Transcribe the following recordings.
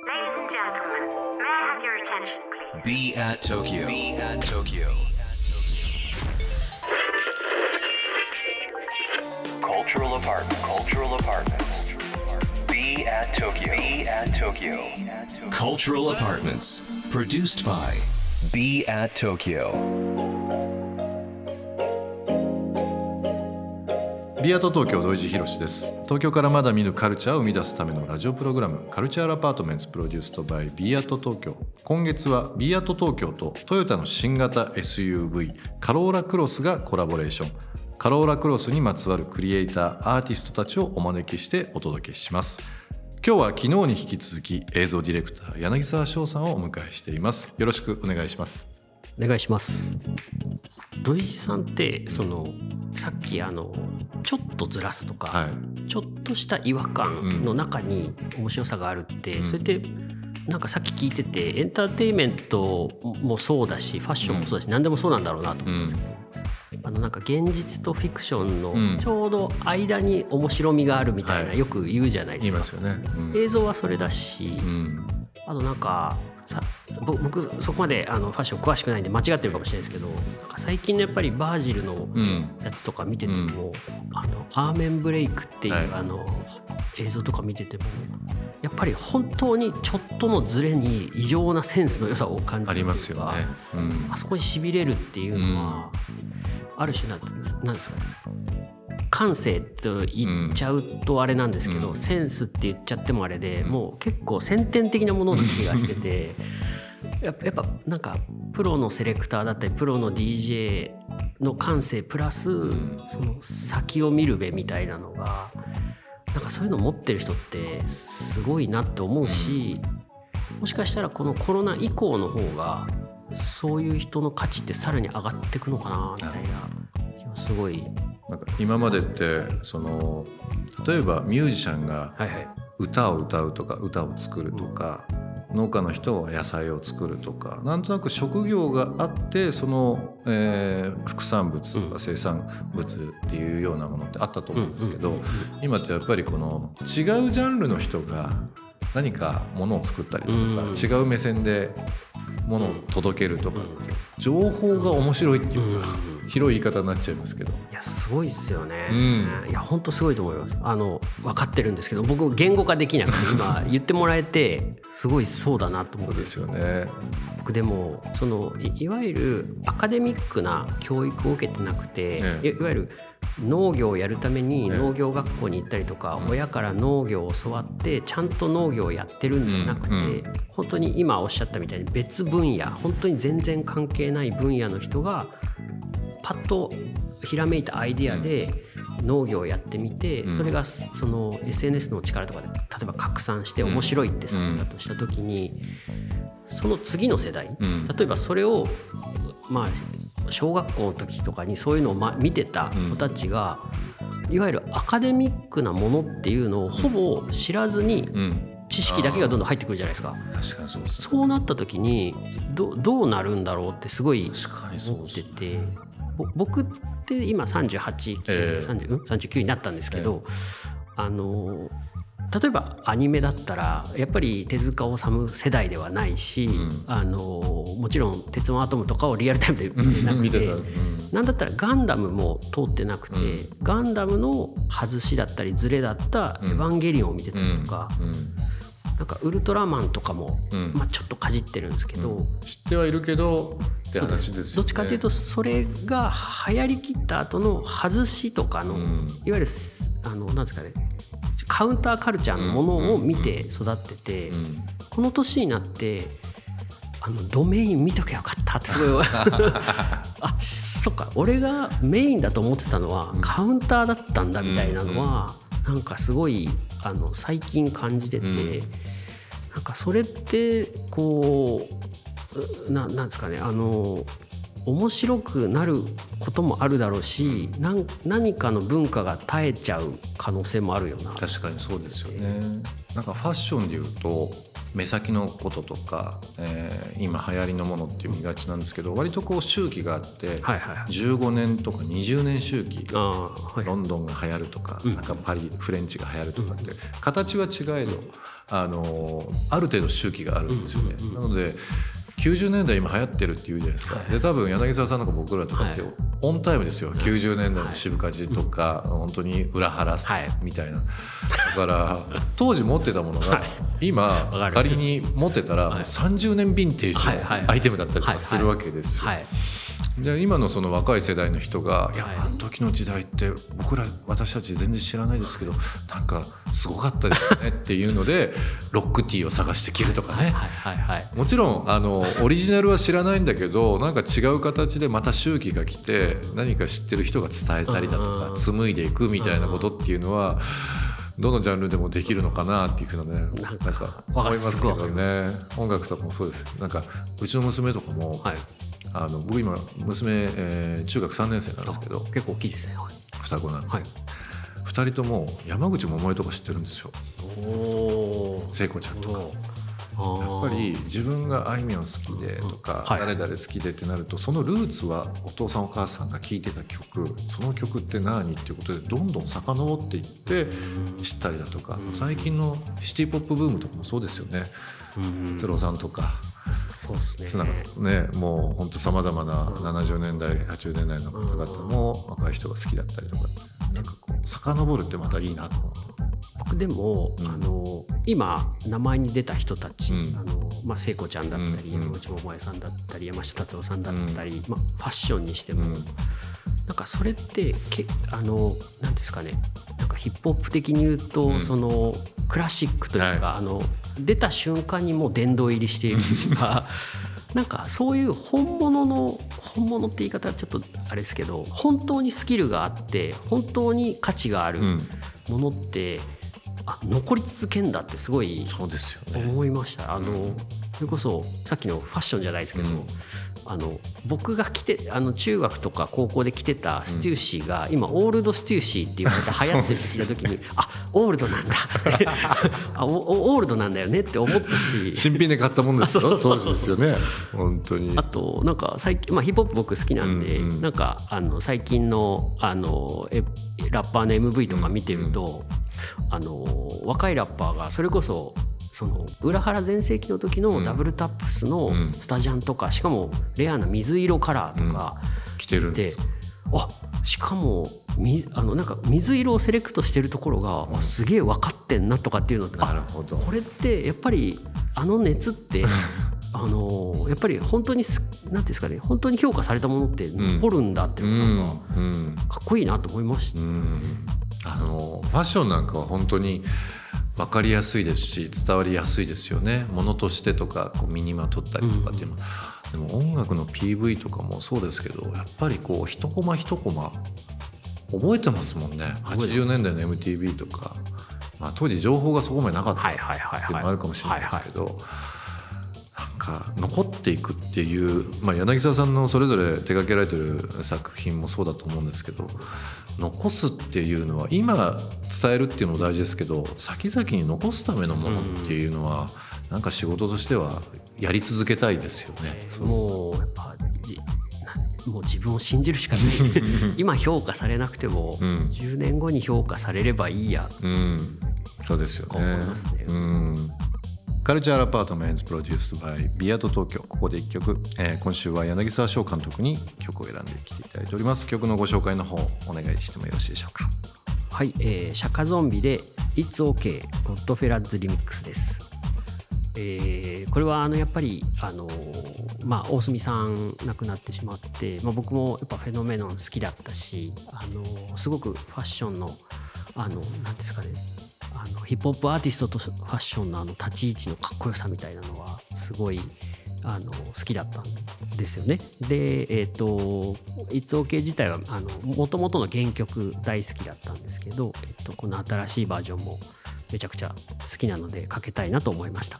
and gentlemen, may I have your attention, please? Be at Tokyo. Be at Tokyo. Cultural apartment. Cultural apartments. Be at Tokyo. Be at Tokyo. Cultural apartments. Produced by Be at Tokyo. ビアート東京土井地博です。東京からまだ見ぬカルチャーを生み出すためのラジオプログラムカルチャーアパートメンツプロデュースとバイビアート東京。今月はビアート東京とトヨタの新型 SUV カローラクロスがコラボレーション。カローラクロスにまつわるクリエイターアーティストたちをお招きしてお届けします。今日は昨日に引き続き映像ディレクター柳沢翔さんをお迎えしています。よろしくお願いします。お願いします。土井さんってそのさっきあのちょっとずらすとか、はい。ちょっとした違和感の中に面白さがあるって、うん。それってなんかさっき聞いててエンターテインメントもそうだしファッションもそうだし、何でもそうなんだろうなと思ったんですけど、あのなんか現実とフィクションうん。のちょうど間に面白みがあるみたいな、はい。よく言うじゃないですか。ますよね、うん。映像はそれだし、うん。あとなんかさぼ僕そこまであのファッション詳しくないんで間違ってるかもしれないですけどなんか最近のやっぱりバージルのうん。やつとか見てても、あのアーメンブレイクっていう、はい。あの映像とか見ててもやっぱり本当にちょっとのズレに異常なセンスの良さを感じるありますよね、うん。あそこにしびれるっていうのは、ある種なんてなんですかね感性と言っちゃうとあれなんですけど、うん。センスって言っちゃってもあれで、もう結構先天的なものな気がしてて やっぱやっぱなんかプロのセレクターだったりプロの DJ の感性プラス、その先を見るべみたいなのがなんかそういうの持ってる人ってすごいなって思うし、もしかしたらこのコロナ以降の方がそういう人の価値ってさらに上がっていくのかなみたいな気がすごい。なんか今までってその例えばミュージシャンがはいはい。歌を歌うとか歌を作るとか、農家の人は野菜を作るとかなんとなく職業があってその、えー副産物とか生産物っていうようなものってあったと思うんですけど、今ってやっぱりこの違うジャンルの人が何かものを作ったりとか、うん。違う目線でものを届けるとかって情報が面白いっていうか、広い言い方になっちゃいますけど。いやすごいですよね、うん。いや本当すごいと思います。あの分かってるんですけど僕言語化できなくて 今言ってもらえてすごいそうだなと思って。そうですよね。僕でもそのいいわゆるアカデミックな教育を受けてなくて、ええ。いいわゆる農業をやるためにええ。農業学校に行ったりとか、親から農業を教わってちゃんと農業をやってるんじゃなくて、本当に今おっしゃったみたいに別分野本当に全然関係ない分野の人がパッとひらめいたアイディアで農業をやってみて、うん。それがその SNS の力とかで例えば拡散して面白いってさうんれたとした時に、その次の世代、うん。例えばそれをまあ小学校の時とかにそういうのをま見てた子たちが、いわゆるアカデミックなものっていうのをほぼ知らずにうん、知識だけがどんどん入ってくるじゃないですか。確かにそうですね。そうなった時にどどうなるんだろうってすごい確かにそう思っですててぼ僕って今38、ええ。30うん？39になったんですけど、あの例えばアニメだったらやっぱり手塚治虫世代ではないし、ん。あのもちろん「鉄腕アトム」とかをリアルタイムで見てなくて。うん。なんだったらガンダムも通ってなくて、うん。ガンダムの外しだったりズレだった「エヴァンゲリオン」を見てたりとか、うんなんかウルトラマンとかも、うん。まあ、ちょっとかじってるんですけど。知ってはいるけどって話ですよね。どっちかというとそれが流行りきった後の外しとかの、うん。いわゆるすあのなんですかねカウンターカルチャーのものを見て育ってて、うん。この年になってあのドメイン見とけばよかったって。すごいあそっか。俺がメインだと思ってたのはカウンターだったんだみたいなのは、なんかすごいあの最近感じてて、うんなんかそれってこううななんですかねあの面白くなることもあるだろうしなん何かの文化が絶えちゃう可能性もあるよな。確かにそうですよね。なんかファッションで言うと目先のこととか、えー今流行りのものっていう見がちなんですけど割とこう周期があって、はいはいはい。15年とか20年周期はい。ロンドンが流行るとか,、うん。なんかパリフレンチが流行るとかって形は違えど、あのある程度周期があるんですよね。うんうんうん。なので90年代今流行ってるって言うじゃないですか、はい。で多分柳沢さんなんか僕らとかってはい。オンタイムですよ、90年代の渋かじとか、本当に裏腹みたいな、だから当時持ってたものがはい。今仮に持ってたらはい。30年ヴィンテージはいはいのアイテムだったりとかするわけですよ。はいで今のその若い世代の人が「い。やはいあの時の時代って僕ら私たち全然知らないですけどなんかすごかったですね」っていうので ロックティーを探して着るとかね。はいはいはいもちろんあのオリジナルは知らないんだけどなんか違う形でまた周期が来て何か知ってる人が伝えたりだとかうん。紡いでいくみたいなことっていうのはどのジャンルでもできるのかなっていうふうなねなんかなんか思いますけどね。音楽とかもそうですなんかうちの娘とかも、はいあの僕今娘、えー中学3年生なんですけど。結構大きいですね。はい双子なんですよ、はい。2人とも山口百恵とか知ってるんですよ。聖子ちゃんとか。ややっぱり自分があいみょん好きでとか、はい。誰々好きでってなるとそのルーツはお父さんお母さんが聴いてた曲。その曲って何っていうことでどんどん遡っていって知ったりだとか。最近のシティ・ポップブームとかもそうですよね。うん。鶴さんとかつながねもう本当さまざまな70年代80年代の方々も若い人が好きだったりとかってなんかこう遡るってまたいいなと思って。僕でも、うん。あの今名前に出た人たち、うん。あのまあ、聖子ちゃんだったり、うん。山口百恵さんだったり山下達郎さんだったり、まあ、ファッションにしても、うん。なんかそれってけあのなんですかねなんかヒップホップ的に言うと、うん。そのクラシックというか、はい。あの出た瞬間にもう殿堂入りしているというか なんかそういう本物の本物って言い方はちょっとあれですけど本当にスキルがあって本当に価値があるうん。ものって、あ残り続けんだってすごいそうですよね。思いました。あの、うんそれこそさっきのファッションじゃないですけど、うんあの僕が着てあの中学とか高校で着てたステューシーが、今オールドステューシーって言われて流行ってるっ時に あオールドなんだ。あオールドなんだよねって思ったし。新品で買ったもんですよ。あそうですよね。本当に。あとなんか最近、まあ、ヒップホップ僕好きなんで、うんうん。なんかあの最近のあのえラッパーの MV とか見てると、あの若いラッパーがそれこそその裏原全盛期の時のダブルタップスのうん。スタジャンとかしかもレアな水色カラーとか着てるんでですあしかもみあのなんか水色をセレクトしてるところが、あすげえ分かってんなとかっていうのってあなるほど。これってやっぱりあの熱って あのやっぱり本当にすなんていうんですかね本当に評価されたものって残るんだってういうのがうん。かっこいいなと思いました。うん。あのファッションなんかは本当に分かりやすいですし伝わりやすいですよね。ものとしてとかこう身にまとったりとかっていうの、でも音楽の PV とかもそうですけどやっぱりこう一コマ一コマ覚えてますもんね。80年代の MTV とか、まあ、当時情報がそこまでなかったはいはいはいっていうのはいもあるかもしれないですけど、なんか残っていくっていう、まあ、柳沢さんのそれぞれ手掛けられてる作品もそうだと思うんですけど残すっていうのは今伝えるっていうのも大事ですけど先々に残すためのものっていうのは、なんか仕事としてはやり続けたいですよね。そうもうやっぱもう自分を信じるしかない 今評価されなくても、うん10年後に評価されればいいやうん、そうですよね。思いますねうん。カルチャーアパートメンツプロデュースバイビアート東京ここで一曲、えー今週は柳沢翔監督に曲を選んできていただいております。曲のご紹介の方お願いしてもよろしいでしょうか。はい、えー、シャカゾンビで「It's OK ゴッドフェラッズリミックス」です。えーこれはあのやっぱりあのーまあ大隅さん亡くなってしまって、まあ、僕もやっぱフェノメノン好きだったしあのーすごくファッションのあのなんですかねあのヒップホップアーティストとファッションのあの立ち位置のかっこよさみたいなのはすごいあの好きだったんですよね。で、えっ、と、It's OK 自体は、あの、もともとの原曲大好きだったんですけど、えっ、と、この新しいバージョンもめちゃくちゃ好きなのでかけたいなと思いました。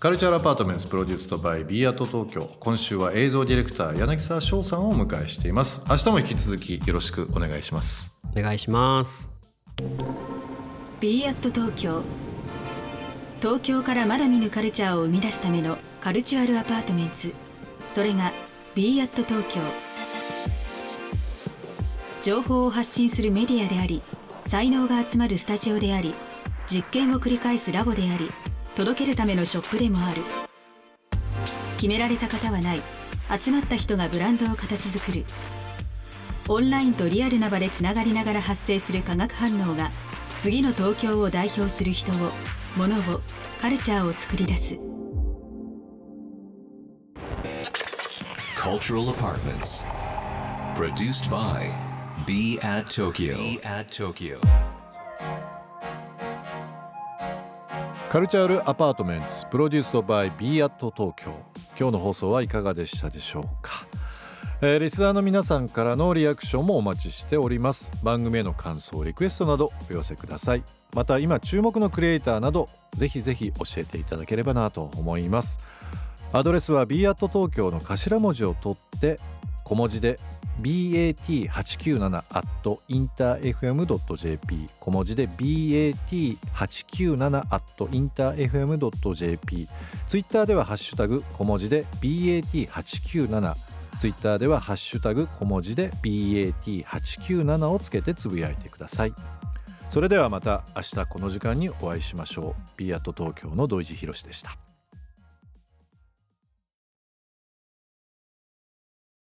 カルチャーアパートメントプロデュースとバイビアート東京今週は映像ディレクター柳沢翔さんをお迎えしています明日も引き続きよろしくお願いしますお願いします。B アット東京東京からまだ見ぬカルチャーを生み出すための Cultural Apartments。それが b アット東京情報を発信するメディアであり才能が集まるスタジオであり実験を繰り返すラボであり届けるためのショップでもある。決められた型はない。集まった人がブランドを形作る。オンラインとリアルな場でつながりながら発生する化学反応が次の東京を代表する人を物をカルチャーを作り出す。Cultural Apartments. Produced by Be at Tokyo. Be at Tokyo. カルチャールアパートメンツプロデュースドバイ b アット東京今日の放送はいかがでしたでしょうか、えー、リスナーの皆さんからのリアクションもお待ちしております。番組への感想リクエストなどお寄せください。また今注目のクリエイターなどぜひぜひ教えていただければなと思います。アドレスは b アット東京の頭文字を取って小文字で bat897 at interfm.jp 小文字で bat897 at interfm.jp ツイッターではハッシュタグ小文字で bat897 ツイッターではハッシュタグ小文字で bat897 をつけてつぶやいてください。それではまた明日この時間にお会いしましょう。B アット東京の土井地博でした。